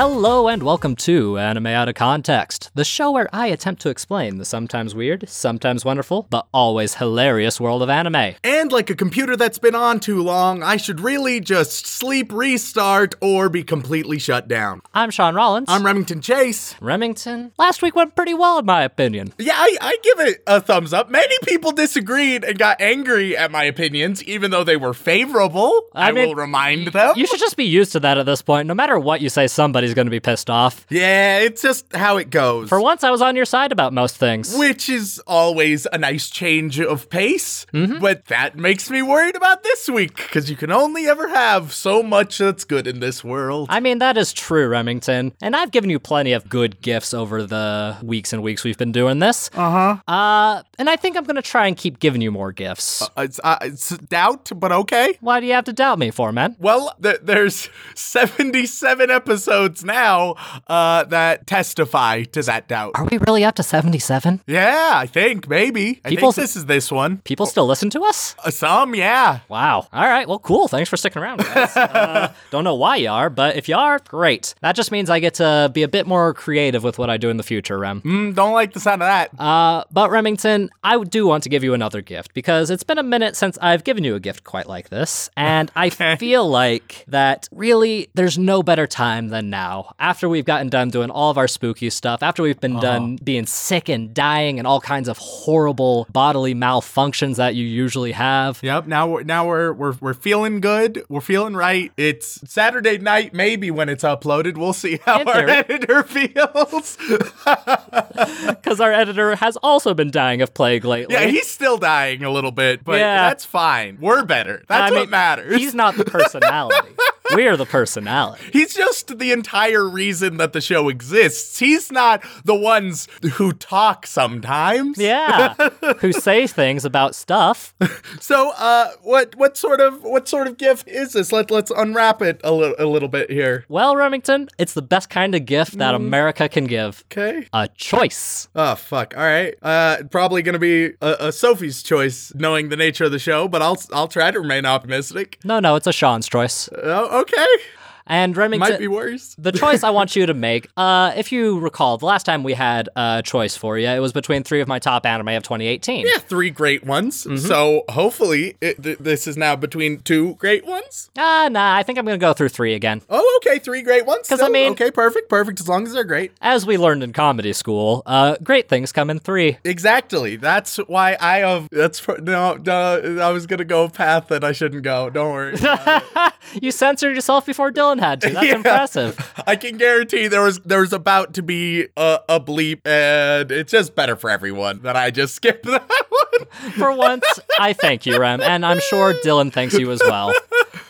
Hello and welcome to Anime Out of Context, the show where I attempt to explain the sometimes weird, sometimes wonderful, but always hilarious world of anime. And like a computer that's been on too long, I should really just sleep, restart, or be completely shut down. I'm Sean Rollins. I'm Remington Chase. Remington. Last week went pretty well, in my opinion. Yeah, I, I give it a thumbs up. Many people disagreed and got angry at my opinions, even though they were favorable. I, I mean, will remind them. You should just be used to that at this point. No matter what you say, somebody's going to be pissed off. yeah, it's just how it goes. For once, I was on your side about most things. which is always a nice change of pace. Mm-hmm. But that makes me worried about this week because you can only ever have so much that's good in this world. I mean, that is true, Remington. And I've given you plenty of good gifts over the weeks and weeks we've been doing this. uh-huh. Uh, and I think I'm going to try and keep giving you more gifts. It's, uh, it's doubt, but okay. Why do you have to doubt me for, man? Well, th- there's 77 episodes now uh, that testify to that doubt. Are we really up to 77? Yeah, I think maybe. I People's- think this is this one. People still listen to us? Uh, some, yeah. Wow. All right. Well, cool. Thanks for sticking around, guys. uh, don't know why you are, but if you are, great. That just means I get to be a bit more creative with what I do in the future, Rem. Mm, don't like the sound of that. Uh, but Remington, I do want to give you another gift because it's been a minute since I've given you a gift quite like this, and I feel like that really there's no better time than now. After we've gotten done doing all of our spooky stuff, after we've been done uh-huh. being sick and dying and all kinds of horrible bodily malfunctions that you usually have. Yep. Now we're now we're we're we're feeling good. We're feeling right. It's Saturday night, maybe when it's uploaded. We'll see how our editor feels. Because our editor has also been dying of plague lately. yeah, he's still dying a little bit, but Yeah. that's fine. We're better. That's I what mean, matters. He's not the personality. We're the personality. He's just the entire reason that the show exists. He's not the ones who talk sometimes. Yeah. Who say things about stuff. So, uh, what what sort of what sort of gift is this? Let let's unwrap it a little a little bit here. Well, Remington, it's the best kind of gift that America can give. Okay. A choice. Oh fuck! All right. Uh, probably gonna be a, a Sophie's choice, knowing the nature of the show, but I'll I'll try to remain optimistic. No, no, it's a Sean's choice. Oh, okay. And Remington, Might be worse. the choice I want you to make, uh, if you recall, the last time we had a choice for you, it was between three of my top anime of 2018. Yeah, three great ones. Mm-hmm. So hopefully it, th- this is now between two great ones. Ah, nah, I think I'm going to go through three again. Oh, okay, three great ones. 'Cause, I mean- okay, perfect, perfect. As long as they're great. As we learned in comedy school, uh, great things come in three. Exactly. That's why I have. That's no, no. I was gonna go a path that I shouldn't go. Don't worry. You censored yourself before Dylan had to. That's Yeah. impressive. I can guarantee there was there was about to be a, a bleep, and it's just better for everyone that I just skipped that one. For once, I thank you, Rem, and I'm sure Dylan thanks you as well.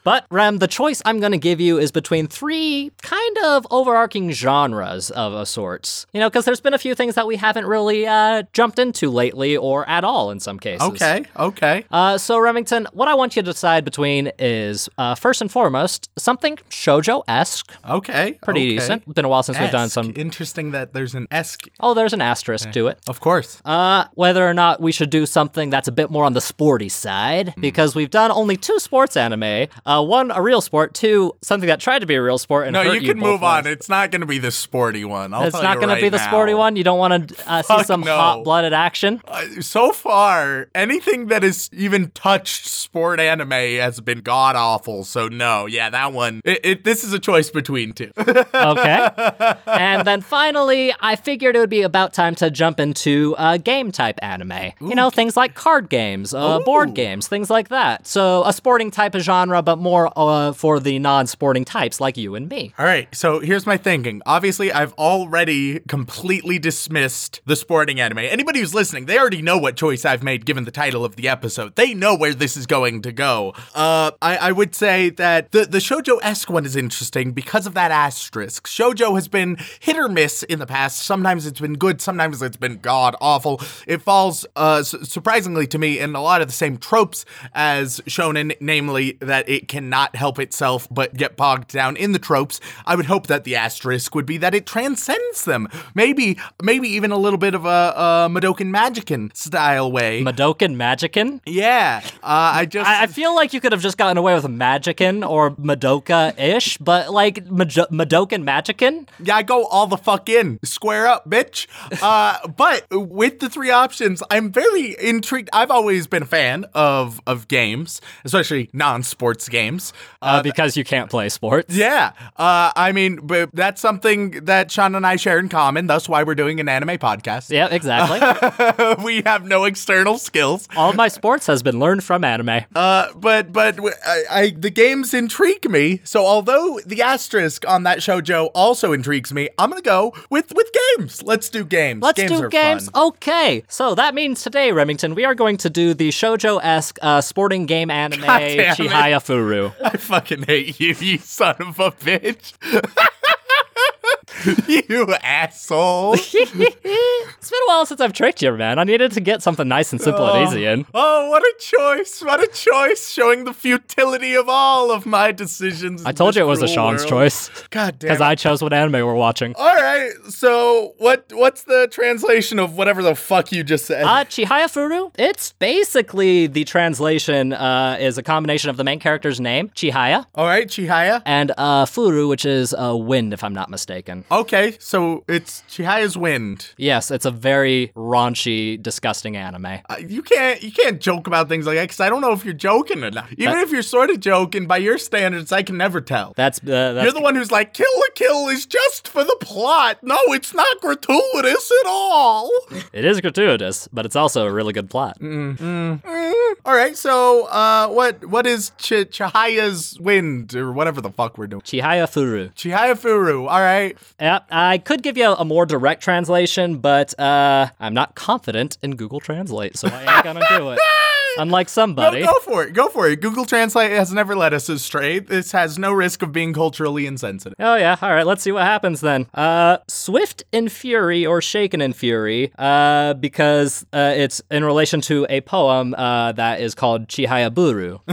But, Rem, the choice I'm going to give you is between three kind of overarching genres of a sorts. You know, because there's been a few things that we haven't really uh, jumped into lately or at all in some cases. Okay. Okay. Uh, so, Remington, what I want you to decide between is, uh, first and foremost, something shoujo esque. Okay. Pretty okay. decent. Been a while since we've done Esque. some. Interesting that there's an esque. Oh, there's an asterisk to it. Of course. Uh, whether or not we should do something that's a bit more on the sporty side, Hmm. because we've done only two sports anime. Uh, one a real sport, two something that tried to be a real sport and no, you can both move on. ways. It's not going to be the sporty one. I'll It's not going right to be the now. sporty one. You don't want to uh, see some no. hot-blooded action. Uh, so far, anything that has even touched sport anime has been god awful. So no, yeah, that one. It, it, this is a choice between two. Okay. and then finally, I figured it would be about time to jump into uh, game type anime. You know, things like card games, uh, board games, things like that. So a sporting type of genre, but more uh, for the non-sporting types like you and me. All right, so here's my thinking. Obviously, I've already completely dismissed the sporting anime. Anybody who's listening, they already know what choice I've made given the title of the episode. They know where this is going to go. Uh, I, I would say that the, the shoujo-esque one is interesting because of that asterisk. Shoujo has been hit or miss in the past. Sometimes it's been good, sometimes it's been god awful. It falls, uh, su- surprisingly to me, in a lot of the same tropes as shonen, namely that it cannot help itself but get bogged down in the tropes. I would hope that the asterisk would be that it transcends them. Maybe, maybe even a little bit of a, a Madokan Magican style way. Madokan Magickin? yeah, uh, I just. I, I feel like you could have just gotten away with Magickin or Madoka-ish, but like Maj- Madokan? Yeah, I go all the fuck in. Square up, bitch. Uh, but with the three options, I'm very intrigued. I've always been a fan of of games, especially non-sports games. Uh, because you can't play sports. Yeah, uh, I mean, but that's something that Sean and I share in common. That's why we're doing an anime podcast. Yeah, exactly. we have no external skills. All of my sports has been learned from anime. Uh, but but I, I- the games intrigue me. So although the asterisk on that shoujo also intrigues me, I'm gonna go with with games. Let's do games. Let's games do games. Fun. Okay, so that means today, Remington, we are going to do the shoujo-esque uh, sporting game anime God damn I fucking hate you, you son of a bitch. you asshole. it's been a while since I've tricked you, man. I needed to get something nice and simple and easy in. Oh, what a choice! What a choice! Showing the futility of all of my decisions. I told you it was a Sean's choice God damn. because. I chose what anime we're watching. All right. So what? What's the translation of whatever the fuck you just said? Uh, Chihaya Furu, it's basically the translation uh, is a combination of the main character's name, Chihaya, all right, Chihaya. and uh, Furu, which is uh, wind, if I'm not mistaken. Okay, so it's Chihaya's wind. Yes, it's a very raunchy, disgusting anime. Uh, you can't you can't joke about things like that because I don't know if you're joking or not. Even if you're sort of joking, by your standards, I can never tell. That's uh, that's You're the one who's like, Kill la Kill is just for the plot. No, it's not gratuitous at all. it is gratuitous, but it's also a really good plot. Mm, all right, so uh, what what is Ch- Chihaya's wind or whatever the fuck we're doing? Chihaya Furu. Chihaya Furu. All right. Yep, I could give you a more direct translation, but uh, I'm not confident in Google Translate, so I ain't gonna do it. Unlike somebody. No, go for it. Go for it. Google Translate has never led us astray. This has no risk of being culturally insensitive. Oh yeah, all right. Let's see what happens then. Uh, Swift in Fury or Shaken in Fury, uh, because uh, it's in relation to a poem uh, that is called Chihaya Buru.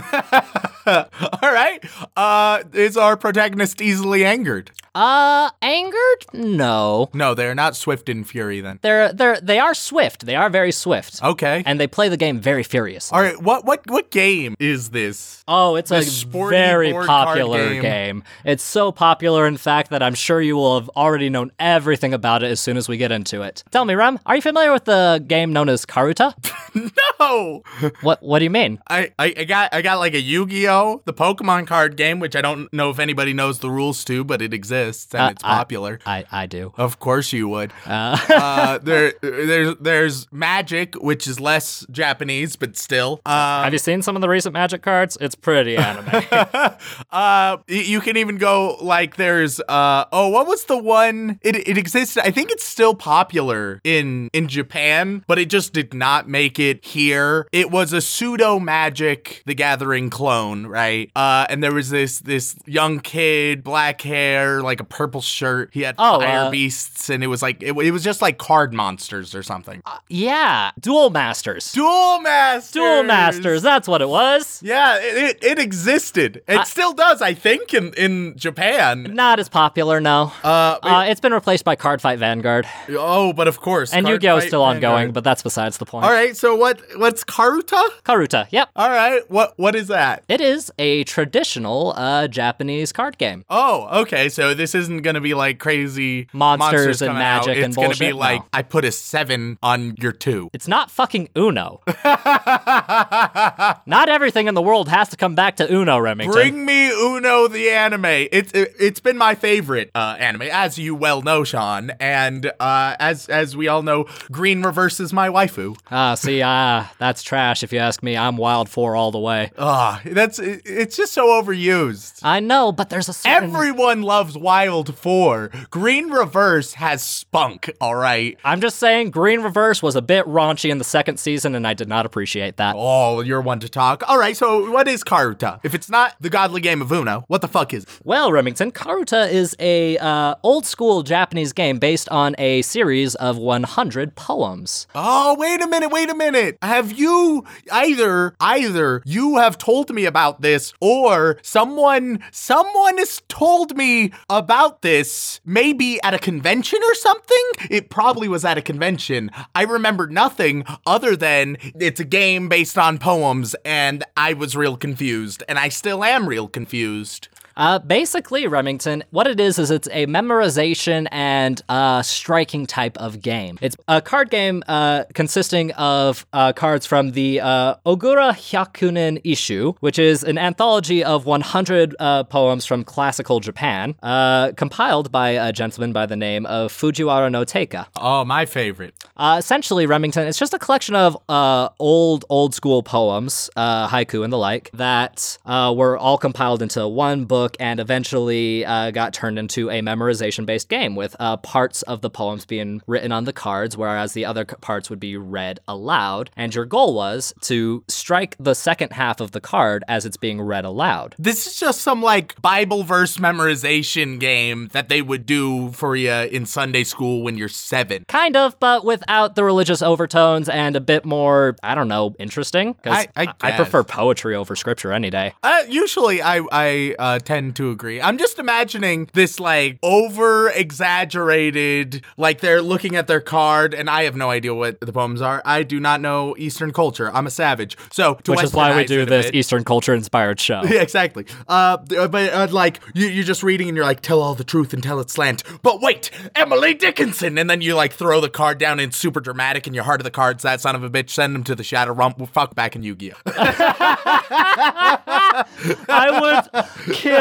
All right. Uh, is our protagonist easily angered? Uh, angered? No, No, they're not swift in fury then. they're they're they are swift. They are very swift, Okay. and they play the game very furiously. All right. What what what game is this? Oh, it's a This sporty very board card popular game. game. It's so popular, in fact, that I'm sure you will have already known everything about it as soon as we get into it. Tell me, Ram, are you familiar with the game known as Karuta? No. what What do you mean? I, I, I got I got like a Yu-Gi-Oh, the Pokemon card game, which I don't know if anybody knows the rules to, but it exists and Uh, it's popular. I I do. Of course you would. Uh, uh, there, there's there's magic, which is less Japanese, but still. Uh, have you seen some of the recent Magic cards? It's pretty anime. uh, you can even go like there's uh oh what was the one it it existed I think it's still popular in in Japan but it just did not make it here it was a pseudo magic the gathering clone right uh and there was this this young kid black hair like a purple shirt he had Oh, fire uh, beasts and it was like it, it was just like card monsters or something yeah, Duel Masters. Duel masters Duel Masters. That's what it was. yeah, it, it, it existed. It I- still does, I think, in, in Japan. Not as popular, no. Uh, Uh, it's been replaced by Cardfight Vanguard, oh, but of course. and Card Yu-Gi-Oh is Fight still ongoing, Vanguard. but that's besides the point. all right. So what? What's Karuta? Karuta. Yep. All right. What? What is that? It is a traditional uh, Japanese card game. Oh, okay. So this isn't gonna be like crazy Monsters and coming out. magic It's and gonna be like No. I put a seven on your two. It's not fucking Uno. not everything in the world has to come back to Uno, Remington. Bring me Uno the anime. It's it, it's been my favorite uh, anime, as you well know, Sean. And uh, as as we all know, Green Reverse is my waifu. Ah, see, See, ah, that's trash if you ask me. I'm Wild 4 all the way. Ah, that's it- it's just so overused. I know, but there's a certain. Everyone loves Wild 4. Green Reverse has spunk, all right? I'm just saying, Green Reverse was a bit raunchy in the second season, and I did not appreciate that. Oh, you're one to talk. All right, so what is Karuta? If it's not the godly game of Uno, what the fuck is it? Well, Remington, Karuta is a uh, old school Japanese game based on a series of 100 poems. Oh, wait a minute, wait a minute. Have you either either you have told me about this or someone someone has told me about this maybe at a convention or something? It probably was at a convention. I remember nothing other than it's a game based on poems and I was real confused and I still am real confused. Uh, basically, Remington, what it is is it's a memorization and uh, striking type of game. It's a card game uh, consisting of uh, cards from the uh, Ogura Hyakunin Isshu, which is an anthology of 100 uh, poems from classical Japan, uh, compiled by a gentleman by the name of Fujiwara no Teika. Oh, my favorite. Uh, essentially, Remington, it's just a collection of uh, old, old school poems, uh, haiku and the like, that uh, were all compiled into one book and eventually uh, got turned into a memorization based game with uh, parts of the poems being written on the cards, whereas the other parts would be read aloud. And your goal was to strike the second half of the card as it's being read aloud. This is just some like Bible verse memorization game that they would do for you in Sunday school when you're seven. Kind of, but without the religious overtones and a bit more, I don't know, interesting. Because I- I I prefer poetry over scripture any day. Uh, usually, I I uh, tend to agree. I'm just imagining this like over exaggerated, like they're looking at their card, and I have no idea what the poems are. I do not know Eastern culture. I'm a savage, so to Which is why we do this Eastern culture inspired show. Yeah, exactly. Uh, but uh, like you, you're just reading and you're like, tell all the truth and tell it slant. But wait, Emily Dickinson, and then you like throw the card down in super dramatic, and your heart of the cards, that son of a bitch, send him to the shadow rump. Well, fuck back in Yu-Gi-Oh. I would kill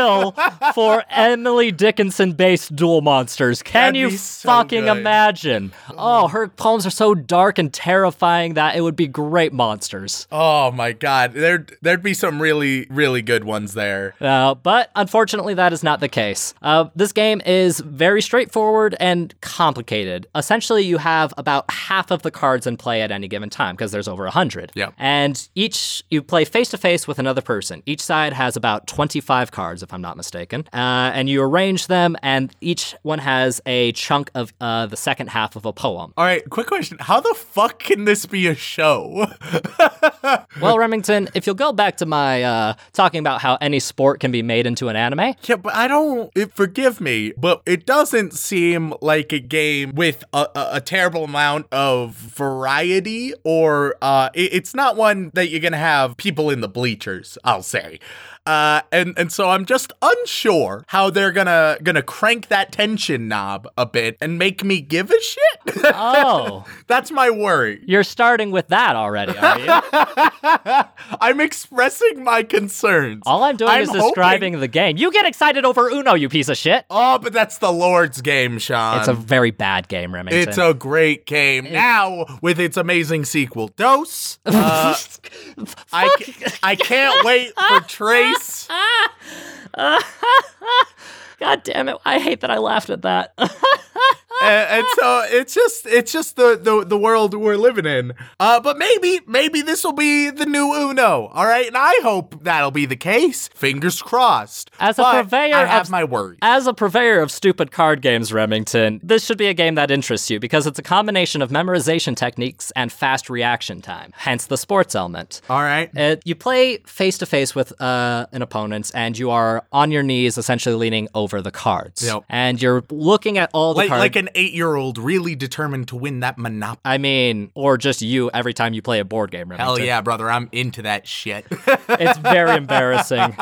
for Emily Dickinson based duel monsters. Can That'd you so fucking good. imagine? Oh, her poems are so dark and terrifying that it would be great monsters. oh my god, there'd there'd be some really really good ones there. Uh, but unfortunately, that is not the case. Uh, this game is very straightforward and complicated. Essentially, you have about half of the cards in play at any given time because there's over 100. Yep. And each, you play face to face with another person. Each side has about 25 cards, if I'm not mistaken. Uh, and you arrange them, and each one has a chunk of uh, the second half of a poem. All right, quick question: How the fuck can this be a show? Well, Remington, if you'll go back to my uh, talking about how any sport can be made into an anime, Yeah, but I don't. It, forgive me, but it doesn't seem like a game with a, a, a terrible amount of variety, or uh, it- it's not one that you're gonna have people in the bleachers. I'll say. Uh, and and so I'm just unsure how they're gonna gonna crank that tension knob a bit and make me give a shit. oh, That's my worry. you're starting with that already, are you? I'm expressing my concerns. All I'm doing I'm is hoping- describing the game. You get excited over Uno, you piece of shit. Oh, but that's the Lord's game, Sean. It's a very bad game, Remington. It's a great game. now with its amazing sequel, Dos. Uh, I, I can't wait for Trace. God damn it! I hate that I laughed at that. and, and so it's just it's just the, the the world we're living in. Uh, but maybe maybe this will be the new Uno. All right, and I hope that'll be the case. Fingers crossed. As a But purveyor I have of- my worries. As a purveyor of stupid card games, Remington, this should be a game that interests you because it's a combination of memorization techniques and fast reaction time. Hence the sports element. All right. Uh, you play face to face with uh, an opponent, and you are on your knees, essentially leaning over the cards. Yep. And you're looking at all the Like cards. like an eight year old really determined to win that monopoly. I mean, or just you every time you play a board game, Remington. Hell yeah, brother! I'm into that shit. It's very embarrassing.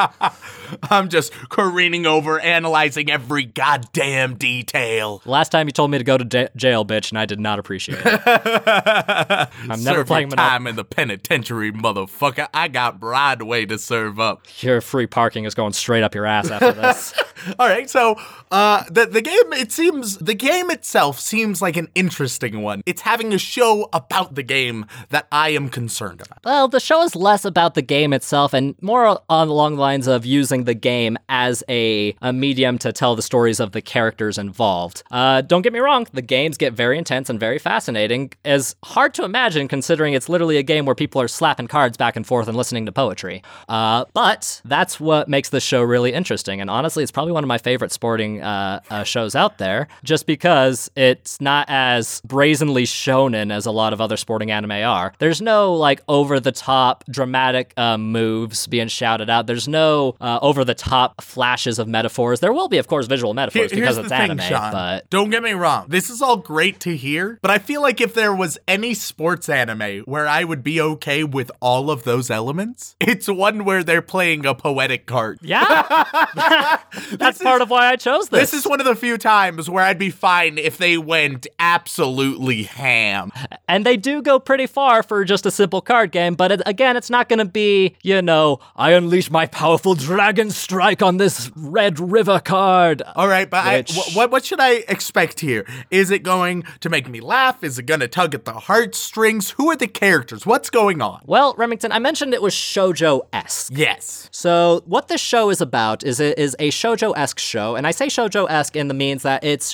I'm just careening over, analyzing every goddamn detail. Last time you told me to go to j- jail, bitch, and I did not appreciate it. I'm never playing your Monop- time in the penitentiary, motherfucker. I got Broadway to serve up. Your free parking is going straight up your ass after this. All right, so uh, the the game it seems the game itself seems like an interesting one. It's having a show about the game that I am concerned about. Well, the show is less about the game itself and more on along the lines of using the game as a, a medium to tell the stories of the characters involved. Uh, don't get me wrong, the games get very intense and very fascinating. It's hard to imagine considering it's literally a game where people are slapping cards back and forth and listening to poetry. Uh, but that's what makes the show really interesting. And honestly, it's probably one of my favorite sporting uh, uh, shows out there, just because it's not as brazenly shonen as a lot of other sporting anime are. There's no like over the top dramatic uh, moves being shouted out. There's no uh, over the top flashes of metaphors. There will be, of course, visual metaphors Here- because it's thing, anime, Sean. but Don't get me wrong. This is all great to hear, but I feel like if there was any sports anime where I would be okay with all of those elements, it's one where they're playing a poetic card. yeah, that's part of why I chose this. This is one of the few times where I'd be fine if they went absolutely ham. And they do go pretty far for just a simple card game, but it, again, it's not going to be, you know, I unleash my powerful dragon strike on this red river card. All right, but I, wh- what what should I expect here? Is it going to make me laugh? Is it going to tug at the heartstrings? Who are the characters? What's going on? Well, Remington, I mentioned it was shojo esque. Yes. So, what this show is about is it is a shojo esque show, and I say shojo esque in the means that it's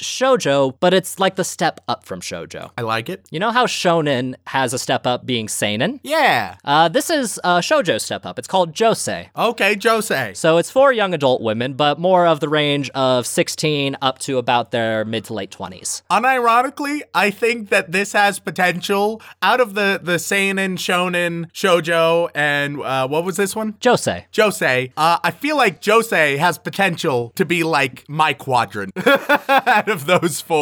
but it's like the step up from shoujo. I like it. You know how shonen has a step up being seinen? Yeah. Uh, this is a shoujo step up. It's called josei. Okay, Jose. So it's for young adult women, but more of the range of 16 up to about their mid to late 20s. Unironically, I think that this has potential out of the the seinen, shonen, shojo, and uh, what was this one? Josei. Jose. Uh, I feel like Jose has potential to be like my quadrant out of those four.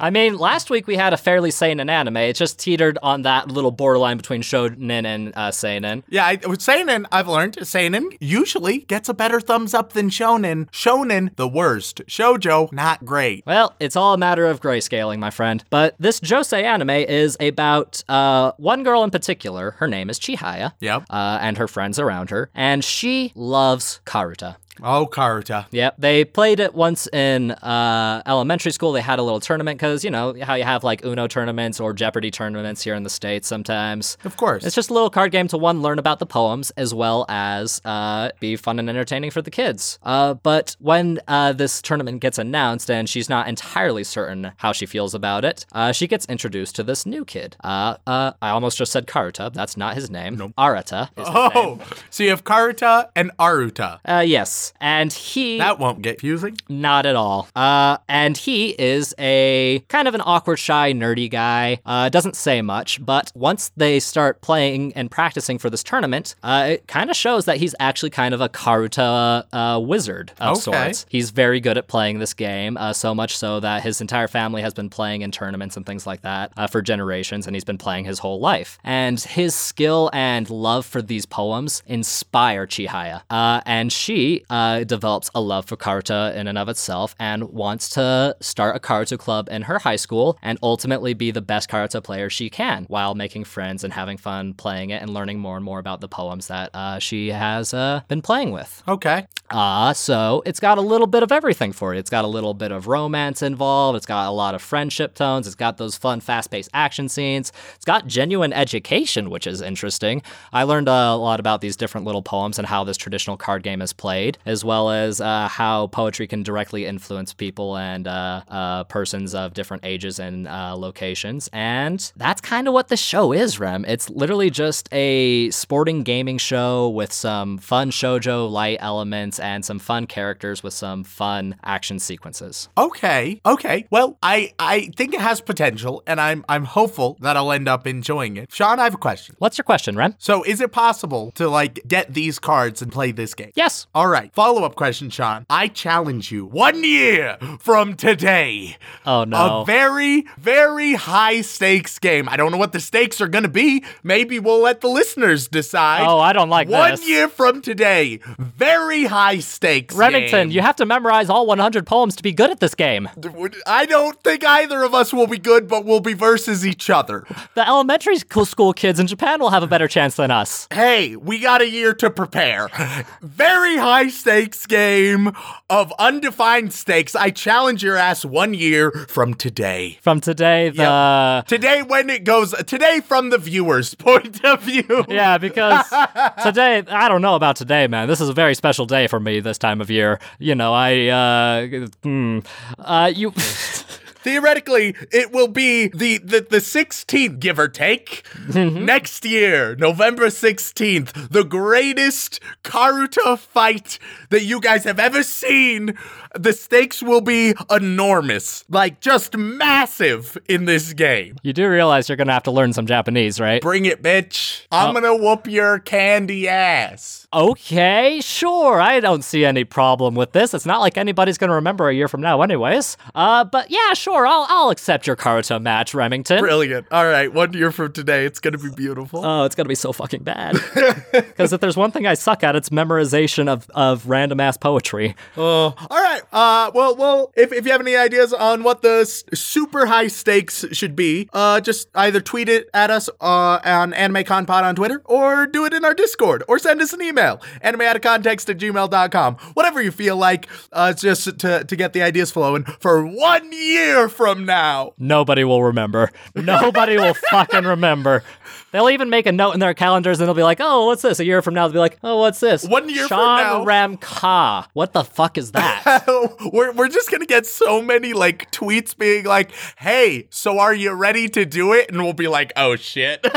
I mean, last week we had a fairly seinen anime. It just teetered on that little borderline between shonen and uh, seinen. Yeah, I, with seinen, I've learned seinen usually gets a better thumbs up than shonen. Shonen, the worst. Shojo, not great. Well, it's all a matter of grayscaling, my friend. But this Josei anime is about uh, one girl in particular. Her name is Chihaya. Yep. Uh, and her friends around her. And she loves Karuta. Oh, Karuta. Yep, they played it once in uh, elementary school. They had a little tournament because you know how you have like Uno tournaments or Jeopardy tournaments here in the states sometimes. Of course. It's just a little card game to one learn about the poems as well as uh, be fun and entertaining for the kids. Uh, but when uh, this tournament gets announced and she's not entirely certain how she feels about it, uh, she gets introduced to this new kid. Uh, uh, I almost just said Karuta. That's not his name. Nope. Arata. Is his name. Oh, so you have Karuta and Aruta. Uh, yes, and he That won't get confusing. Not at all. Uh, and he is a kind of an awkward, shy, nerdy guy. Uh, doesn't say much, but once they start playing and practicing for this tournament, uh, it kind of shows that he's actually kind of a Karuta uh, wizard of Okay. sorts. He's very good at playing this game, uh, so much so that his entire family has been playing in tournaments and things like that uh, for generations, and he's been playing his whole life. And his skill and love for these poems inspire Chihaya. Uh, and she uh, develops a love for Karuta in and of itself and wants to start a Karuta club in her high school and ultimately be the best Karuta player she can while making friends and having fun playing it and learning more and more about the poems that uh, she has uh, been playing with. Okay. Uh, so it's got a little bit of everything for you. It's got a little bit of romance involved. It's got a lot of friendship tones. It's got those fun, fast paced action scenes. It's got genuine education, which is interesting. I learned a lot about these different little poems and how this traditional card game is played, as well as uh, how poetry can directly influence people and uh, uh, persons of different ages and uh, locations. And that's kind of what the show is, Rem. It's literally just a sporting gaming show with some fun shoujo light elements and some fun characters with some fun action sequences. Okay. Okay. Well, I I think it has potential, and I'm I'm hopeful that I'll end up enjoying it. Sean, I have a question. What's your question, Rem? So, is it possible to like get these cards and play this game? Yes. All right. Follow up question, Sean. I challenge you one year from today. Oh no. A very, very high stakes game. I don't know what the stakes are going to be. Maybe we'll let the listeners decide. Oh, I don't like One this. One year from today, very high stakes. Remington, game. you have to memorize all 100 poems to be good at this game. I don't think either of us will be good, but we'll be versus each other. The elementary school school kids in Japan will have a better chance than us. Hey, we got a year to prepare. Very high stakes stakes game of undefined stakes. I challenge your ass one year from today. From today, the. Today, when it goes, today from the viewer's point of view. Yeah, because today, I don't know about today, man. This is a very special day for me this time of year. You know, I, uh, hmm, uh, you. Theoretically, it will be the, the, the 16th, give or take, mm-hmm. next year, November 16th, the greatest Karuta fight that you guys have ever seen. The stakes will be enormous, like just massive in this game. You do realize you're gonna have to learn some Japanese, right? Bring it, bitch. I'm gonna whoop your candy ass. Okay, sure. I don't see any problem with this. It's not like anybody's gonna remember a year from now, anyways. Uh, but yeah, sure. I'll I'll accept your Karuta match, Remington. Brilliant. All right, one year from today, it's gonna be beautiful. Oh, it's gonna be so fucking bad. Because if there's one thing I suck at, it's memorization of, of random ass poetry. Oh, all right. Uh, well, well, if, if you have any ideas on what the s- super high stakes should be, uh, just either tweet it at us uh, on AnimeConPod on Twitter, or do it in our Discord, or send us an email, animeoutofcontext at gmail.com. Whatever you feel like, uh, just to, to get the ideas flowing for one year from now. Nobody will remember. Nobody will fucking remember. They'll even make a note in their calendars and they'll be like, oh, what's this? A year from now, they'll be like, oh, what's this? One year from now. Ram Ka. What the fuck is that? we're, we're just gonna get so many like tweets being like, hey, so are you ready to do it? And we'll be like, oh shit.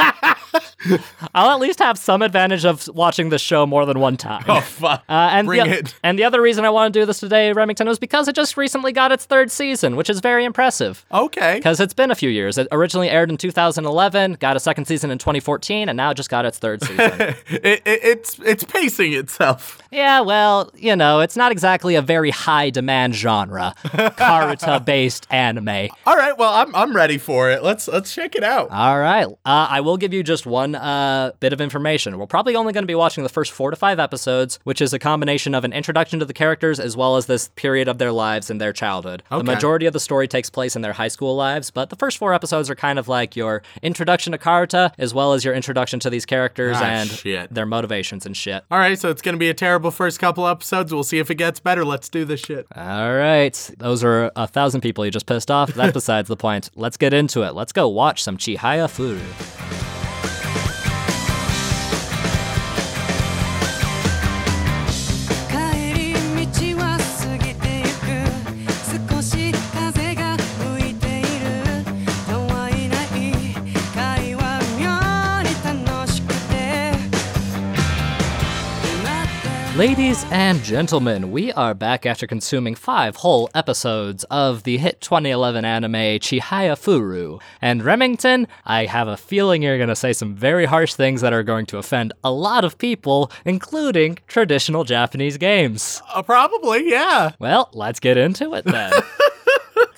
I'll at least have some advantage of watching the show more than one time. oh fuck. Uh, and Bring the, it. And the other reason I want to do this today, Remington, was because it just recently got its third season, which is very impressive. Okay. Because it's been a few years. It originally aired in 2011, got a second season in 2014, and now it just got its third season. it, it, it's it's pacing itself. yeah, well, you know, it's not exactly a very high demand genre, Karuta based anime. All right, well, I'm I'm ready for it. Let's let's check it out. All right. Uh, I will give you just one uh, bit of information. We're probably only going to be watching the first four to five episodes, which is a combination of an introduction to the characters as well as this period of their lives in their childhood. Okay. The majority of the story takes place in their high school lives, but the first four episodes are kind of like your introduction to Karuta as well as your introduction to these characters Ah, and shit. their motivations and shit. All right, so it's gonna be a terrible first couple episodes. We'll see if it gets better. Let's do this shit. All right. Those are a thousand people you just pissed off. That besides the point. Let's get into it. Let's go watch some Chihaya Furu. Ladies and gentlemen, we are back after consuming five whole episodes of the hit 2011 anime Chihaya Furu. And Remington, I have a feeling you're going to say some very harsh things that are going to offend a lot of people, including traditional Japanese games. Uh, probably, yeah. Well, let's get into it then.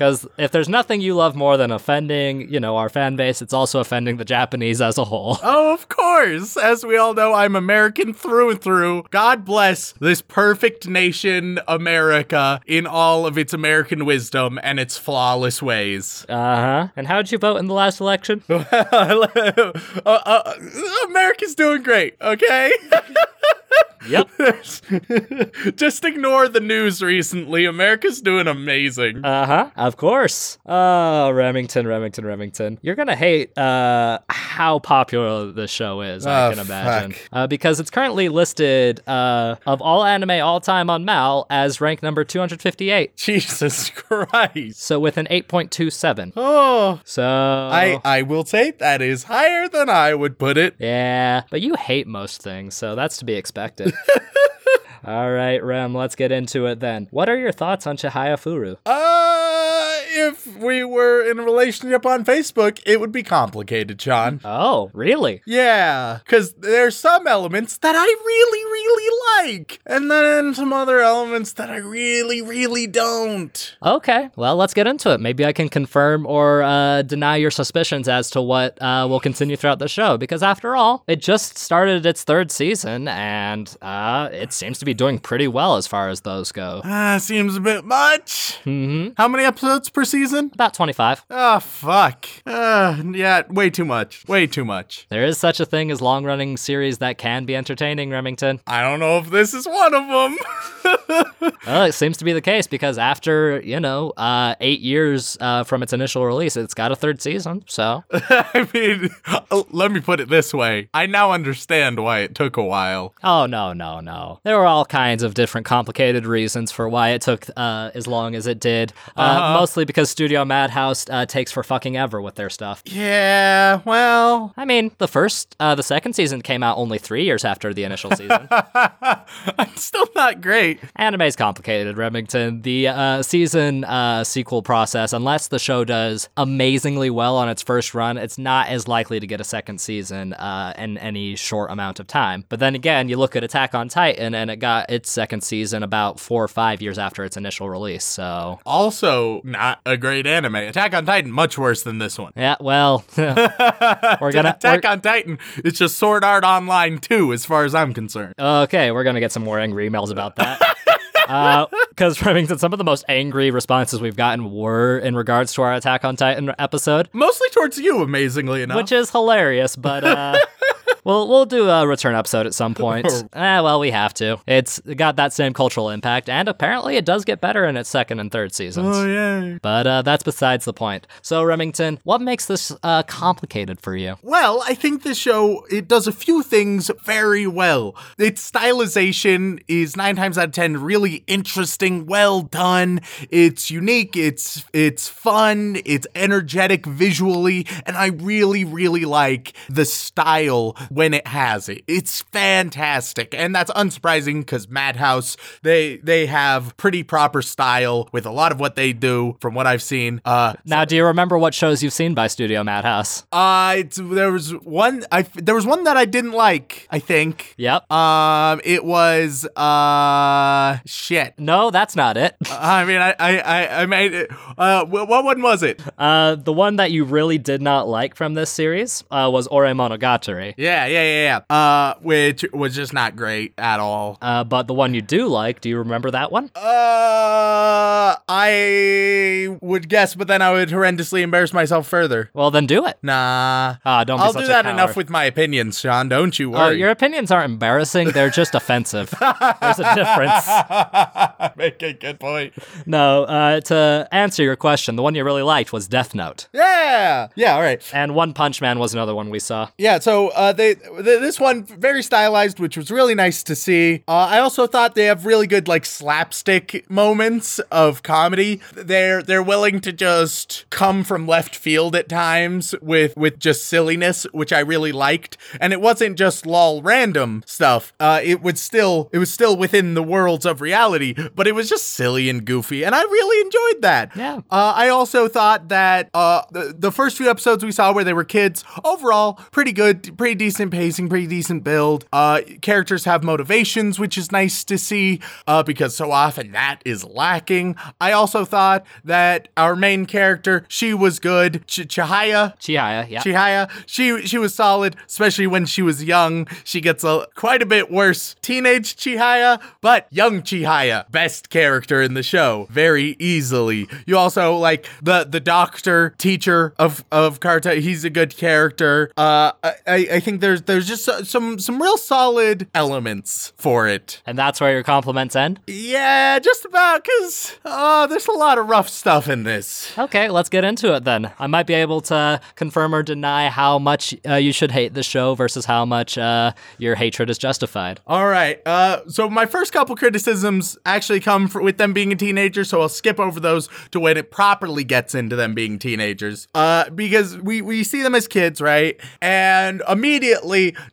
Because if there's nothing you love more than offending, you know, our fan base, it's also offending the Japanese as a whole. Oh, of course. As we all know, I'm American through and through. God bless this perfect nation, America, in all of its American wisdom and its flawless ways. Uh huh. And how'd you vote in the last election? uh, uh, America's doing great, okay? yep. Just ignore the news recently. America's doing amazing. Uh huh. Of course. Oh, Remington, Remington, Remington. You're gonna hate uh how popular this show is. I Oh, can imagine uh, because it's currently listed uh of all anime all time on Mal as rank number 258. Jesus Christ. So with an 8.27. Oh, So I I will say that is higher than I would put it. Yeah, but you hate most things, so that's to be expected. All right, Rem, let's get into it then. What are your thoughts on Chihaya Furu? Uh, if we were in a relationship on Facebook, it would be complicated, Sean. Oh, really? Yeah, because there's some elements that I really, really like, and then some other elements that I really, really don't. Okay, well, let's get into it. Maybe I can confirm or uh, deny your suspicions as to what uh, will continue throughout the show, because after all, it just started its third season, and uh, it seems to be doing pretty well as far as those go. Ah, seems a bit much. hmm How many episodes per per season? About 25. Oh, fuck. Uh, yeah, way too much. Way too much. There is such a thing as long running series that can be entertaining, Remington. I don't know if this is one of them. Well, it seems to be the case because after, you know, uh, eight years uh, from its initial release, it's got a third season. So, I mean, uh, let me put it this way. I now understand why it took a while. oh, no, no, no. There were all kinds of different complicated reasons for why it took uh, as long as it did. Uh, Uh-huh. Mostly because Studio Madhouse uh, takes for fucking ever with their stuff. Yeah, well, I mean, the first, uh, the second season came out only three years after the initial season. it's still not great. Anime's complicated, Remington. The uh, season uh, sequel process, unless the show does amazingly well on its first run, it's not as likely to get a second season uh, in any short amount of time. But then again, you look at Attack on Titan, and it got its second season about four or five years after its initial release. So, Also, not a great anime. Attack on Titan, much worse than this one. yeah, well, we're gonna. Attack we're- on Titan, it's just Sword Art Online too, as far as I'm concerned. Okay, we're gonna get some more angry emails about that. Because Remington, some of the most angry responses we've gotten were in regards to our Attack on Titan episode. Mostly towards you, amazingly enough. which is hilarious. But uh, we'll we'll do a return episode at some point. eh, well, we have to. It's got that same cultural impact, and apparently it does get better in its second and third seasons. oh, yeah. But uh, that's besides the point. So Remington, what makes this uh, complicated for you? Well, I think this show it does a few things very well. Its stylization is 9 times out of 10 really interesting, well done. It's unique, it's it's fun, it's energetic visually, and I really really like the style when it has it. It's fantastic. And that's unsurprising cuz Madhouse they they have pretty proper style with a lot of what they do from what I've seen. Uh Now, do you remember what shows you've seen by Studio Madhouse? uh, there was one. I there was one that I didn't like. I think. Yep. Um, it was uh shit. no, that's not it. I mean, I I I, I made it. Uh, what one was it? Uh, the one that you really did not like from this series uh, was Ore Monogatari. Yeah, yeah, yeah, yeah. Uh, which was just not great at all. Uh, but the one you do like, do you remember that one? Uh, I would guess, but then I would horrendously embarrass myself further. Well, then do it. Nah. Ah, don't be I'll do that coward. enough with my opinions, Sean. Don't you Oh, worry. your opinions aren't embarrassing; they're just offensive. There's a difference. Make a good point. No, uh, to answer your question, the one you really liked was Death Note, Yeah. Yeah. All right. and One Punch Man was another one we saw. Yeah, so uh, they th- this one very stylized, which was really nice to see. Uh, I also thought they have really good like slapstick moments of comedy. They're they're willing to just come from left field at times with with just silliness, which I really liked. And it wasn't just lol random stuff. Uh, it was still it was still within the worlds of reality, but it was just silly and goofy, and I really enjoyed that. Yeah. Uh, I also thought that uh, the, the first few episodes we saw where they were kids, overall, pretty good, pretty decent pacing, pretty decent build. Uh, characters have motivations, which is nice to see uh, because so often that is lacking. I also thought that our main character, she was good. Ch- Chihaya, Chihaya, yeah. Chihaya, she she was solid, especially when she was young. She gets a quite a bit worse. Teenage Chihaya, but young Chihaya, best character in the show, very easily. You also like the the doctor teacher of of Karuta. He's a good character. Uh, I I I think there's there's just so- some some real solid elements for it. and that's where your compliments end. Yeah, just about because uh, there's a lot of rough stuff in this. Okay, let's get into it then. I might be able to confirm or deny how much uh, you should hate the show versus how much uh, your hatred is justified. All right. Uh, so my first couple criticisms actually come fr with them being a teenager, so I'll skip over those to when it properly gets into them being teenagers. Uh, because we we see them as kids, right? And immediately,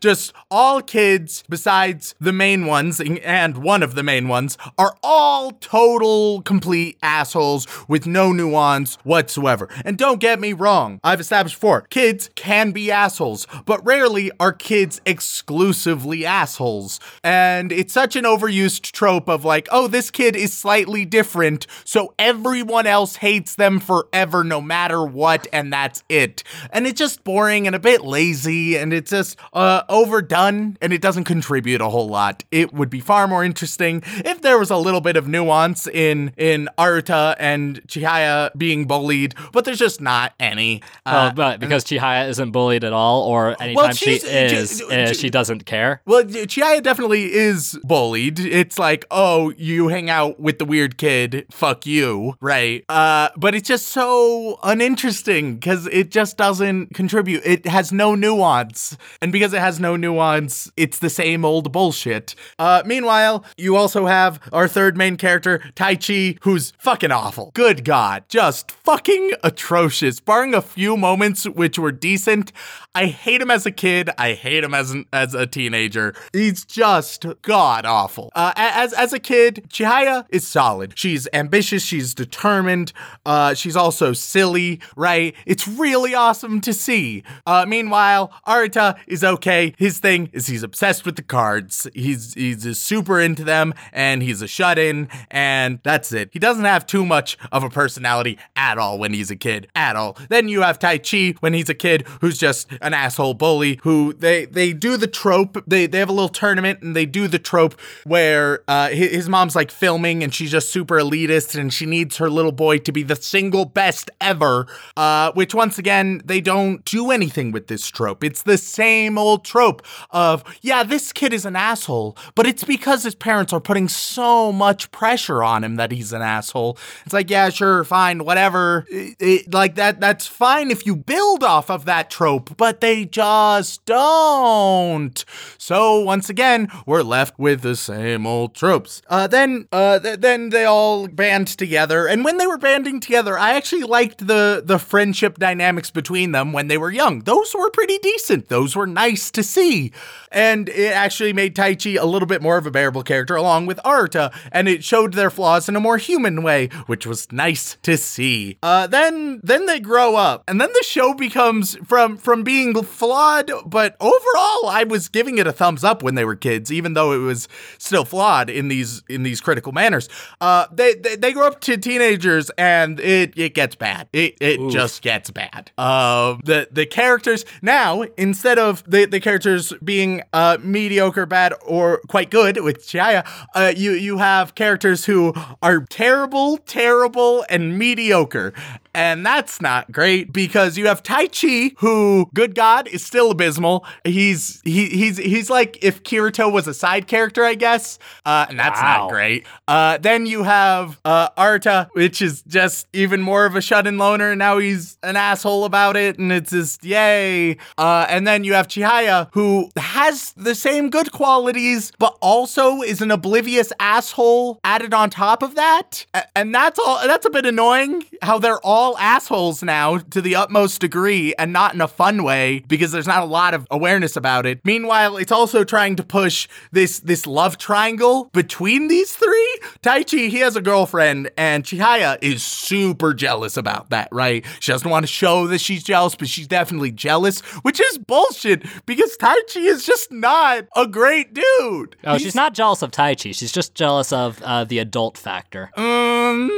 just all kids besides the main ones and one of the main ones are all total complete assholes with no nuance whatsoever. And don't get me wrong, I've established before, kids can be assholes, but rarely are kids exclusively assholes. And it's such an overused trope of like, oh, this kid is slightly different, so everyone else hates them forever no matter what, and that's it. And it's just boring and a bit lazy, and it's just just uh, overdone and it doesn't contribute a whole lot. It would be far more interesting if there was a little bit of nuance in in Aruta and Chihaya being bullied, but there's just not any. Oh, Uh, but because Chihaya isn't bullied at all, or anytime she is, uh, j- she doesn't care. Well, Chihaya definitely is bullied. It's like, oh, you hang out with the weird kid, fuck you, right? Uh, but it's just so uninteresting because it just doesn't contribute. It has no nuance, and because it has no nuance, it's the same old bullshit. Uh, meanwhile, you also have our third main character, Taichi, who's fucking awful. Good God, just fucking atrocious. Barring a few moments which were decent, I hate him as a kid. I hate him as an, as a teenager. He's just god awful. Uh, as as a kid, Chihaya is solid. She's ambitious. She's determined. Uh, she's also silly, right? It's really awesome to see. Uh, meanwhile, Arita is okay. His thing is he's obsessed with the cards. He's he's super into them, and he's a shut in, and that's it. He doesn't have too much of a personality at all when he's a kid, at all. Then you have Taichi when he's a kid, who's just an asshole bully. Who they they do the trope. They they have a little tournament, and they do the trope where uh, his, his mom's like filming, and she's just super elitist, and she needs her little boy to be the single best ever. Uh, which once again they don't do anything with this trope. It's the same old trope of yeah, this kid is an asshole, but it's because his parents are putting so much pressure on him that he's an asshole. It's like yeah, sure, fine, whatever. It- it- like that that's fine if you build off of that trope, but they just don't. So once again, we're left with the same old tropes. Uh, then uh, th- then they all band together, and when they were banding together, I actually liked the the friendship dynamics between them when they were young. Those were pretty decent. Those were nice to see, and it actually made Taichi a little bit more of a bearable character along with Arata, and it showed their flaws in a more human way, which was nice to see. Uh, then then they grow up, and then the show becomes from from being flawed, but overall, I was giving it a thumbs up when they were kids, even though it was still flawed in these in these critical manners. Uh, they they, they grow up to teenagers, and it it gets bad. It it just gets bad. Uh, the the characters now instead of the the characters being uh mediocre, bad, or quite good with Chihaya, uh, you you have characters who are terrible, terrible, and mediocre. And that's not great because you have Taichi, who, good God, is still abysmal. He's he he's he's like if Kirito was a side character, I guess. Uh, and that's Wow. not great. Uh, then you have uh, Arata, which is just even more of a shut-in loner. And now he's an asshole about it, and it's just yay. Uh, and then you have Chihaya, who has the same good qualities, but also is an oblivious asshole added on top of that. And that's all. That's a bit annoying. How they're all assholes now to the utmost degree, and not in a fun way because there's not a lot of awareness about it. Meanwhile, it's also trying to push this this love triangle between these three. Taichi, he has a girlfriend, and Chihaya is super jealous about that. Right? She doesn't want to show that she's jealous, but she's definitely jealous, which is bullshit because Taichi is just not a great dude. Oh, He's- she's not jealous of Taichi. She's just jealous of uh, the adult factor. Um,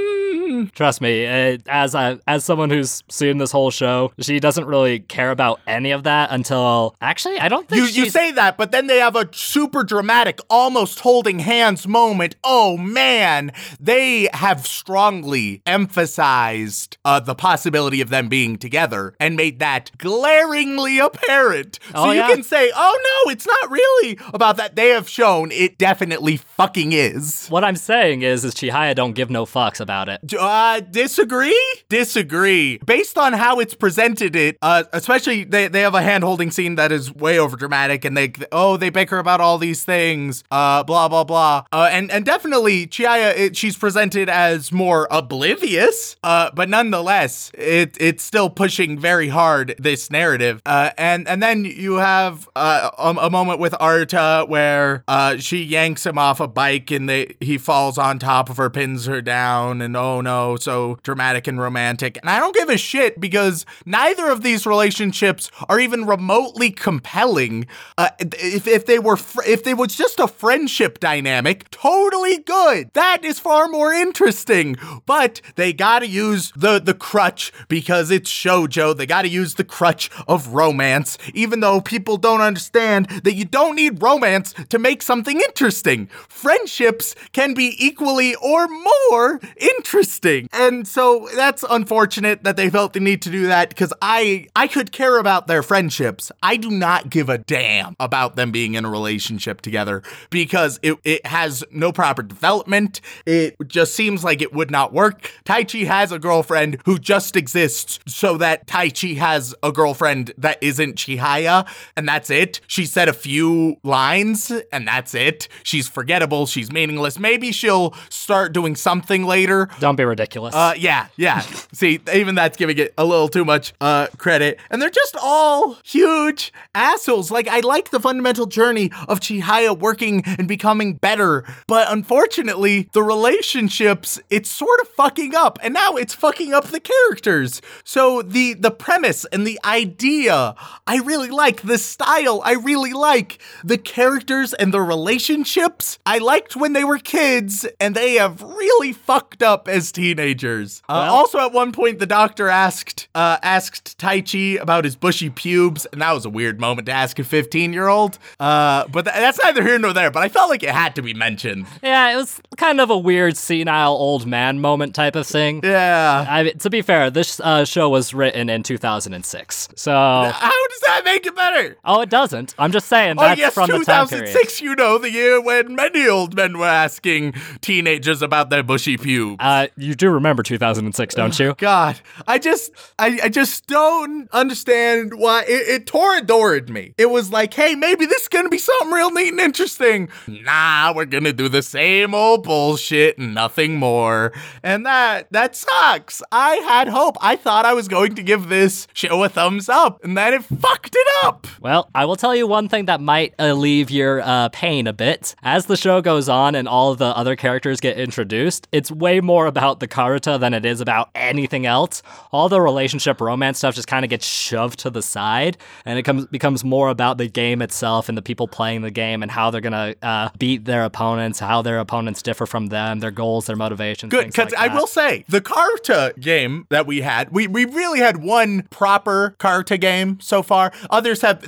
Trust me, uh, as I, as someone who's seen this whole show, she doesn't really care about any of that until actually I don't think You, she's you say that, but then they have a super dramatic, almost holding hands moment. Oh man, they have strongly emphasized uh, the possibility of them being together and made that glaringly apparent. So Oh, you yeah? can say, oh no, it's not really about that. They have shown it definitely fucking is. What I'm saying is, is Chihaya don't give no fucks about it. Uh, disagree? Disagree. Based on how it's presented it, uh, especially they, they have a hand holding scene that is way over dramatic and they, oh, they bicker about all these things, uh, blah, blah, blah. Uh, and, and definitely Chihaya, it, she's presented as more oblivious, uh, but nonetheless, it, it's still pushing very hard this narrative. Uh, and, and then you have, uh, a, a moment with Arata where, uh, she yanks him off a bike and they he falls on top of her, pins her down, and oh no, so dramatic and romantic. And I don't give a shit because neither of these relationships are even remotely compelling. Uh, if if they were fr- if they was just a friendship dynamic, totally good. That is far more interesting. But they gotta use the the crutch because it's shojo. They gotta use the crutch of romance, even though people don't understand that you don't need romance to make something interesting. Friendships can be equally or more interesting. And so that's unfortunate that they felt the need to do that because I I could care about their friendships. I do not give a damn about them being in a relationship together because it, it has no proper development. It just seems like it would not work. Taichi has a girlfriend who just exists so that Taichi has a girlfriend that isn't Chihaya, and that's it. She said a few lines, and that's it. She's forgettable. She's meaningless. Maybe she'll start doing something later. Don't be ridiculous. Uh, yeah, yeah. See, even that's giving it a little too much uh credit, and they're just all huge assholes. Like I like the fundamental journey of Chihaya working and becoming better, but unfortunately, the relationships it's sort of fucking up, and now it's fucking up the characters. So the the premise and the idea, I really like the style. I really like the characters and the relationships. I liked when they were kids, and they have really fucked up as teenagers. Uh, Well- also, at one point, the doctor asked uh, asked Taichi about his bushy pubes, and that was a weird moment to ask a 15 year old. Uh, but th- that's neither here nor there. But I felt like it had to be mentioned. yeah, it was kind of a weird senile old man moment type of thing. Yeah. I mean, to be fair, this uh, show was written in 2006. So, How does that make it better? oh, it doesn't. I'm just saying Oh that's yes, from the time 2006. You know the year when many old men were asking teenagers about their bushy pubes. Uh, you do remember 2006, don't you? God, I just, I, I just don't understand why it, it torridored me. It was like, hey, maybe this is gonna be something real neat and interesting. Nah, we're gonna do the same old bullshit and nothing more. And that, that sucks. I had hope. I thought I was going to give this show a thumbs up, and then it fucked it up. Well, I will tell you one thing that might alleviate your uh, pain a bit. As the show goes on and all the other characters get introduced, it's way more about the Karuta than it is about anything else. All the relationship romance stuff just kind of gets shoved to the side, and it comes becomes more about the game itself and the people playing the game and how they're gonna uh, beat their opponents, how their opponents differ from them, their goals, their motivations. Good, because like I will say the Karuta game that we had, we, we really had one proper Karuta game so far. Others have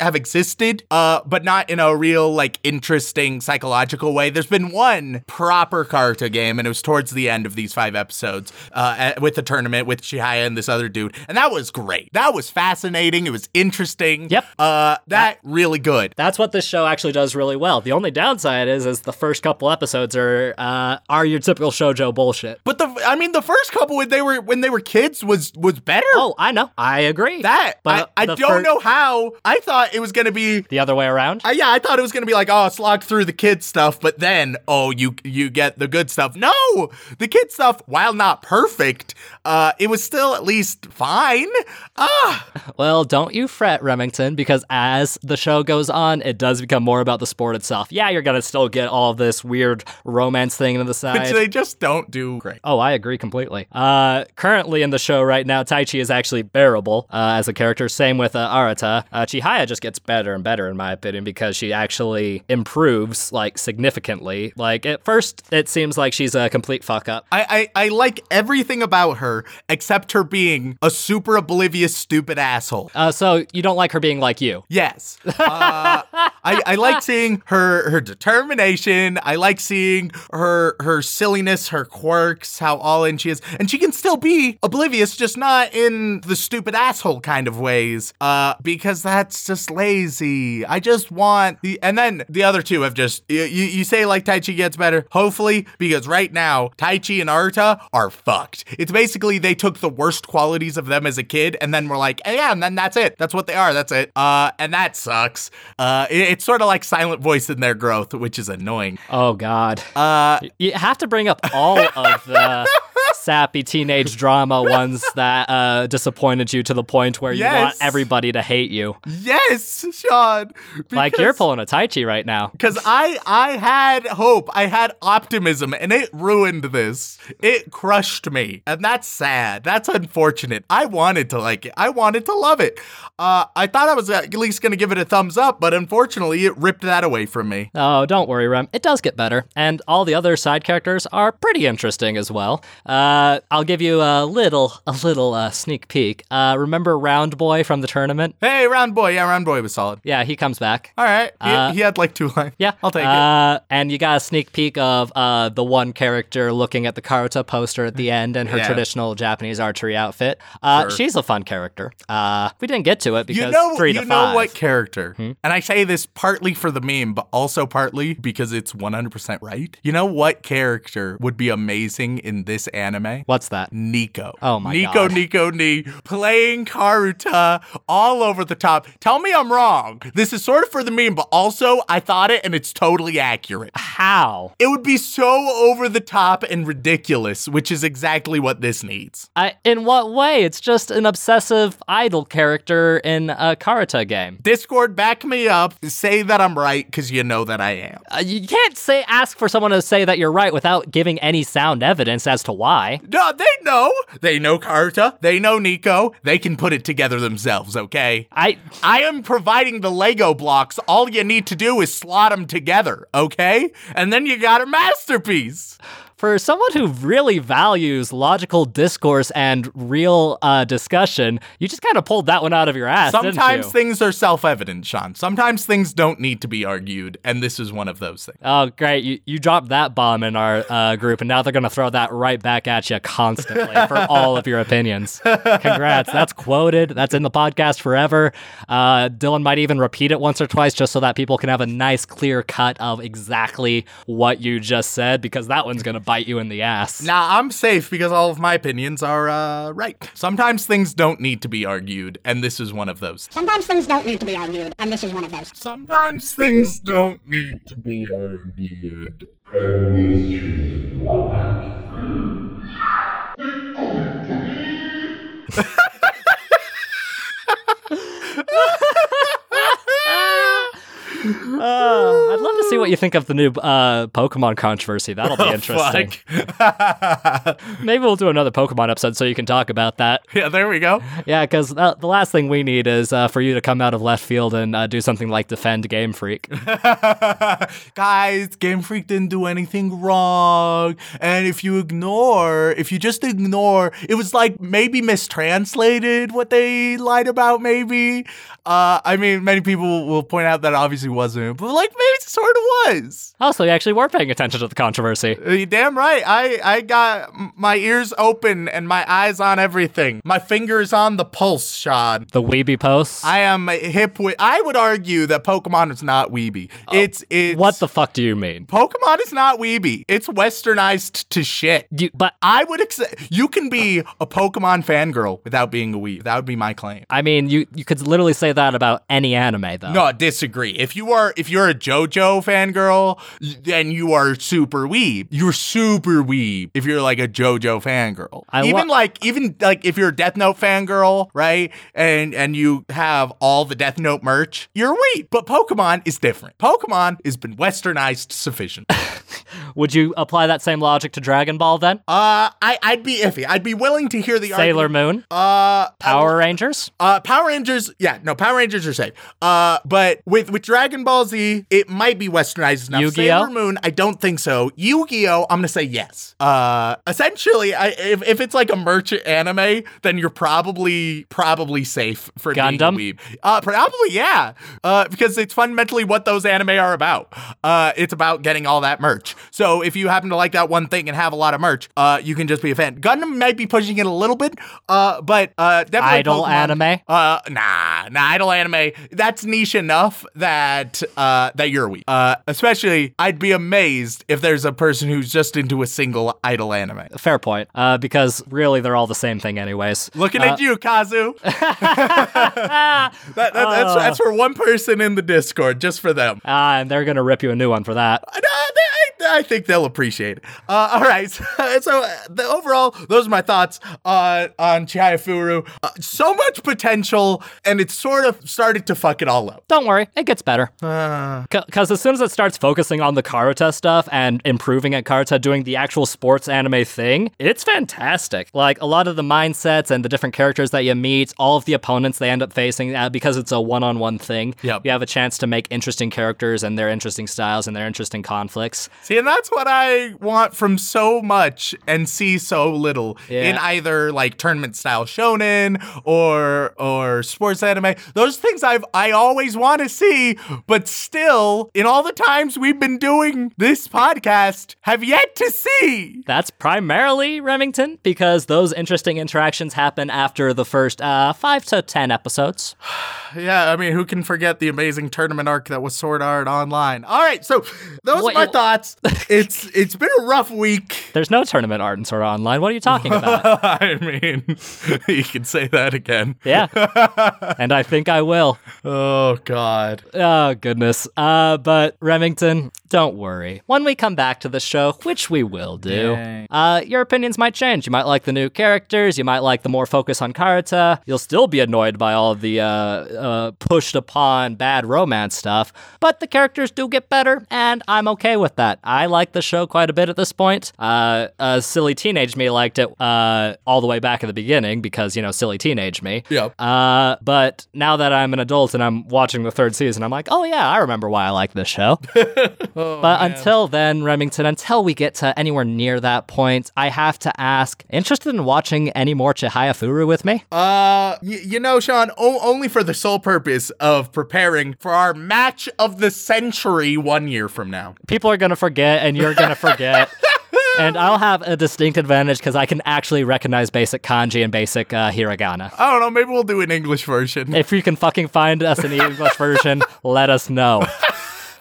have existed, uh, but not in a real like interesting psychological way. There's been one proper Karuta game, and it was towards the end of these five episodes, uh, with the tournament with Chihaya and this other dude, and that was great. That was fascinating. It was interesting. Yep. Uh, that really good. That's what this show actually does really well. The only downside is, is the first couple episodes are uh, are your typical shojo bullshit. But the I mean the first couple when they were when they were kids was was better. Oh, I know. I agree. That But I, I don't fir- know how. I thought it was gonna be. the other way around. Uh, yeah, I thought it was gonna be like, oh, slog through the kids stuff, but then, oh, you you get the good stuff. No, the kid stuff, while not perfect, uh, it was still at least fine. Ah, Well, don't you fret, Remington, because as the show goes on, it does become more about the sport itself. Yeah, you're gonna still get all this weird romance thing to the side, which they just don't do great. Oh, I agree completely. Uh, currently in the show right now, Taichi is actually bearable uh, as a character. Same with uh, Arata. Uh, Chihaya just gets better and better, in my opinion, because she actually improves like significantly. Like at first, it seems like she's a complete fuck up. I, I, I like everything about her except her being a super oblivious, stupid asshole. Uh, so you don't like her being like you. Yes. Uh, I, I like seeing her her determination. I like seeing her her silliness, her quirks, how all in she is. And she can still be oblivious, just not in the stupid asshole kind of ways. Uh, because that's just lazy. I just want the and then the other two have just you, you, you say like Taichi gets better, hopefully, because right now Taichi and Arata are fucked. It's basically they took the worst qualities of them as a kid and then we're like, "Eh, yeah, and then that's it. That's what they are. That's it. Uh, and that sucks. Uh, it- it's sort of like silent voice in their growth, which is annoying. Oh God. Uh, You have to bring up all of the sappy teenage drama ones that uh, disappointed you to the point where you want everybody to hate you. Yes, Sean. Like you're pulling a Taichi right now. Because I I had hope, I had optimism, and it ruined this. It crushed me, and that's sad. That's unfortunate. I wanted to like it. I wanted to love it. Uh, I thought I was at least gonna give it a thumbs up, but unfortunately, it ripped that away from me. Oh, don't worry, Rem. It does get better, and all the other side characters are pretty interesting as well. Uh, I'll give you a little, a little uh, sneak peek. Uh, remember Round Boy from the tournament? Hey, Round Boy. Yeah, Round Boy was solid. Yeah, he comes back. All right. He, Uh, he had like two lines. Yeah, I'll take it. uh, And you got a sneak peek of uh, the one character looking at the Karuta poster at the end and her Yeah. traditional Japanese archery outfit. Uh, Sure. She's a fun character. Uh, we didn't get to it because You know, three you to know five. Hmm? what character, and I say this partly for the meme, but also partly because it's 100% right. You know what character would be amazing in this anime? What's that? Nico. Oh my Nico, God. Nico, Ni, playing Karuta all over the top. Tell me I'm wrong. This is sort of for the meme, but also I thought it and it's totally accurate. How? It would be so over the top and ridiculous, which is exactly what this needs. I, in what way? It's just an obsessive idol character in a Karuta game. Discord, back me up. Say that I'm right because you know that I am. Uh, you can't say ask for someone to say that you're right without giving any sound evidence as to why. No, they know. They know Karuta. They know Nico. They can put it together themselves, okay? I I am providing the Lego blocks. All you need to do is slot them together, okay? And then you got a masterpiece. For someone who really values logical discourse and real uh, discussion, you just kind of pulled that one out of your ass. Sometimes things are self evident, Sean. Sometimes things don't need to be argued, and this is one of those things. Oh, great. You, you dropped that bomb in our uh, group, and now they're going to throw that right back at you constantly for all of your opinions. Congrats. That's quoted. That's in the podcast forever. Uh, Dylan might even repeat it once or twice just so that people can have a nice, clear cut of exactly what you just said, because that one's going to bite you in the ass. Now, I'm safe because all of my opinions are uh, right. Sometimes things don't need to be argued, and this is one of those. Sometimes things don't need to be argued, and this is one of those. Sometimes things don't need to be argued. Uh, I'd love to see what you think of the new uh, Pokemon controversy. That'll be interesting. Maybe we'll do another Pokemon episode so you can talk about that. yeah, there we go. Yeah, because uh, the last thing we need is uh, for you to come out of left field and uh, do something like defend Game Freak. Guys, Game Freak didn't do anything wrong. And if you ignore, if you just ignore, it was like maybe mistranslated what they lied about, maybe. Uh, I mean, many people will point out that obviously wasn't, but like maybe it sort of was. Oh, so you actually were paying attention to the controversy. Uh, you damn right. I, I got my ears open and my eyes on everything. My fingers on the pulse, Sean. The Weeby posts. I am hip with. I would argue that Pokemon is not weeby. It's it's what the fuck do you mean? Pokemon is not weeby. It's westernized to shit. You, but I would accept. You can be a Pokemon fangirl without being a weeb. That would be my claim. I mean, you you could literally say that about any anime, though. No, I disagree. If you are if you're a JoJo fangirl, then you are super weeb. You're super weeb if you're like a JoJo fangirl. I even like even like if you're a Death Note fangirl, right? And and you have all the Death Note merch, you're weeb. But Pokemon is different. Pokemon has been westernized sufficient. Would you apply that same logic to Dragon Ball then? uh I I'd be iffy. I'd be willing to hear the Sailor argument. Moon, Uh Power Rangers. Uh, Power Rangers, yeah, no, Power Rangers are safe. Uh, but with with Dragon Ball Z, it might be westernized enough. Yu-Gi-Oh? Sailor Moon, I don't think so. Yu-Gi-Oh, I'm gonna say yes. Uh, essentially, I, if if it's like a merchant anime, then you're probably probably safe for Gundam? being. Uh, probably yeah. Uh, because it's fundamentally what those anime are about. Uh, it's about getting all that merch. So if you happen to like that one thing and have a lot of merch, uh, you can just be a fan. Gundam might be pushing it a little bit, uh, but uh, definitely Idol Pokemon- anime? uh, nah, nah, idol anime. That's niche enough that uh that you're weak. Uh, especially, I'd be amazed if there's a person who's just into a single idol anime. Fair point. Uh, because really, they're all the same thing, anyways. Looking Uh, at you, Kazu. that, that, that's that's for one person in the Discord, just for them. Ah, and they're gonna rip you a new one for that. Uh, I think they'll appreciate it. Uh, all right, so, so uh, the overall, those are my thoughts uh, on Chihaya Furu. Uh, so much potential, and it sort of started to fuck it all up. Don't worry, it gets better. Uh, Because as soon as it starts focusing on the Karuta stuff and improving at Karuta, doing the actual sports anime thing, it's fantastic. Like a lot of the mindsets and the different characters that you meet, all of the opponents they end up facing, uh, because it's a one-on-one thing. Yep. You have a chance to make interesting characters and their interesting styles and their interesting conflicts. See, and that's what I want from so much and see so little in either like tournament style shonen or or sports anime. Those things I've I always want to see, but still, in all the times we've been doing this podcast, have yet to see. That's primarily Remington because those interesting interactions happen after the first uh, five to ten episodes. Yeah, I mean, who can forget the amazing tournament arc that was Sword Art Online? All right, so those Wait, are my wh- thoughts. it's it's been a rough week. There's no tournament art in Sword Art Online. What are you talking about? I mean, you can say that again. yeah, and I think I will. Oh God. Oh goodness. Uh, but Remington, don't worry. When we come back to the show, which we will do, uh, your opinions might change. You might like the new characters. You might like the more focus on Karuta. You'll still be annoyed by all the uh, uh, pushed upon bad romance stuff. But the characters do get better, and I'm okay with that. I like the show quite a bit at this point. Uh, uh, silly teenage me liked it uh, all the way back at the beginning because you know silly teenage me. Yep. Uh, but now that I'm an adult and I'm watching the third season, I'm like, oh yeah, I remember why I like this show. but until then, Remington, until we get to anywhere near that point, I have to ask, interested in watching any more Chihaya Furu with me? Uh, y- you know, Sean, o- only for the sole purpose of preparing for our match of the century one year from now. People are gonna forget, and you're gonna forget. And I'll have a distinct advantage because I can actually recognize basic kanji and basic uh, hiragana. I don't know. Maybe we'll do an English version. If you can fucking find us an English version, let us know.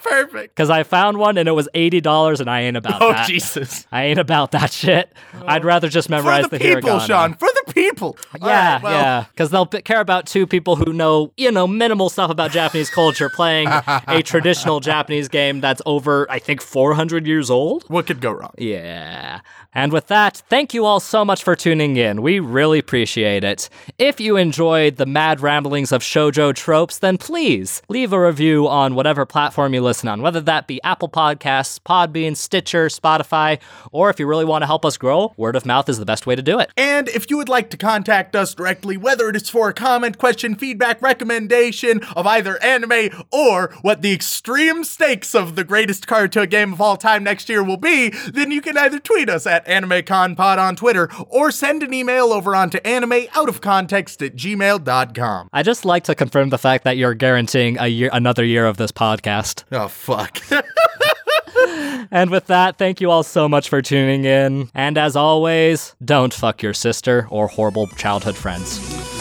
Perfect. Because I found one and it was $80 and I ain't about that shit. Oh that. Jesus. I ain't about that shit. Oh. I'd rather just memorize the the, people, hiragana. Sean. For the people. Yeah, right, well, yeah, because they'll p- care about two people who know, you know, minimal stuff about Japanese culture playing a traditional Japanese game that's over, I think, 400 years old. What could go wrong? Yeah. And with that, thank you all so much for tuning in. We really appreciate it. If you enjoyed the mad ramblings of shoujo tropes, then please leave a review on whatever platform you listen on, whether that be Apple Podcasts, Podbean, Stitcher, Spotify, or if you really want to help us grow, word of mouth is the best way to do it. And if you would like to contact us directly, whether it is for a comment, question, feedback, recommendation of either anime or what the extreme stakes of the greatest Karuta game of all time next year will be, then you can either tweet us at AnimeConPod on Twitter or send an email over onto animeoutofcontext at gmail.com. I just like to confirm the fact that you're guaranteeing a year, another year of this podcast. Oh, fuck. And with that, thank you all so much for tuning in. And as always, don't fuck your sister or horrible childhood friends.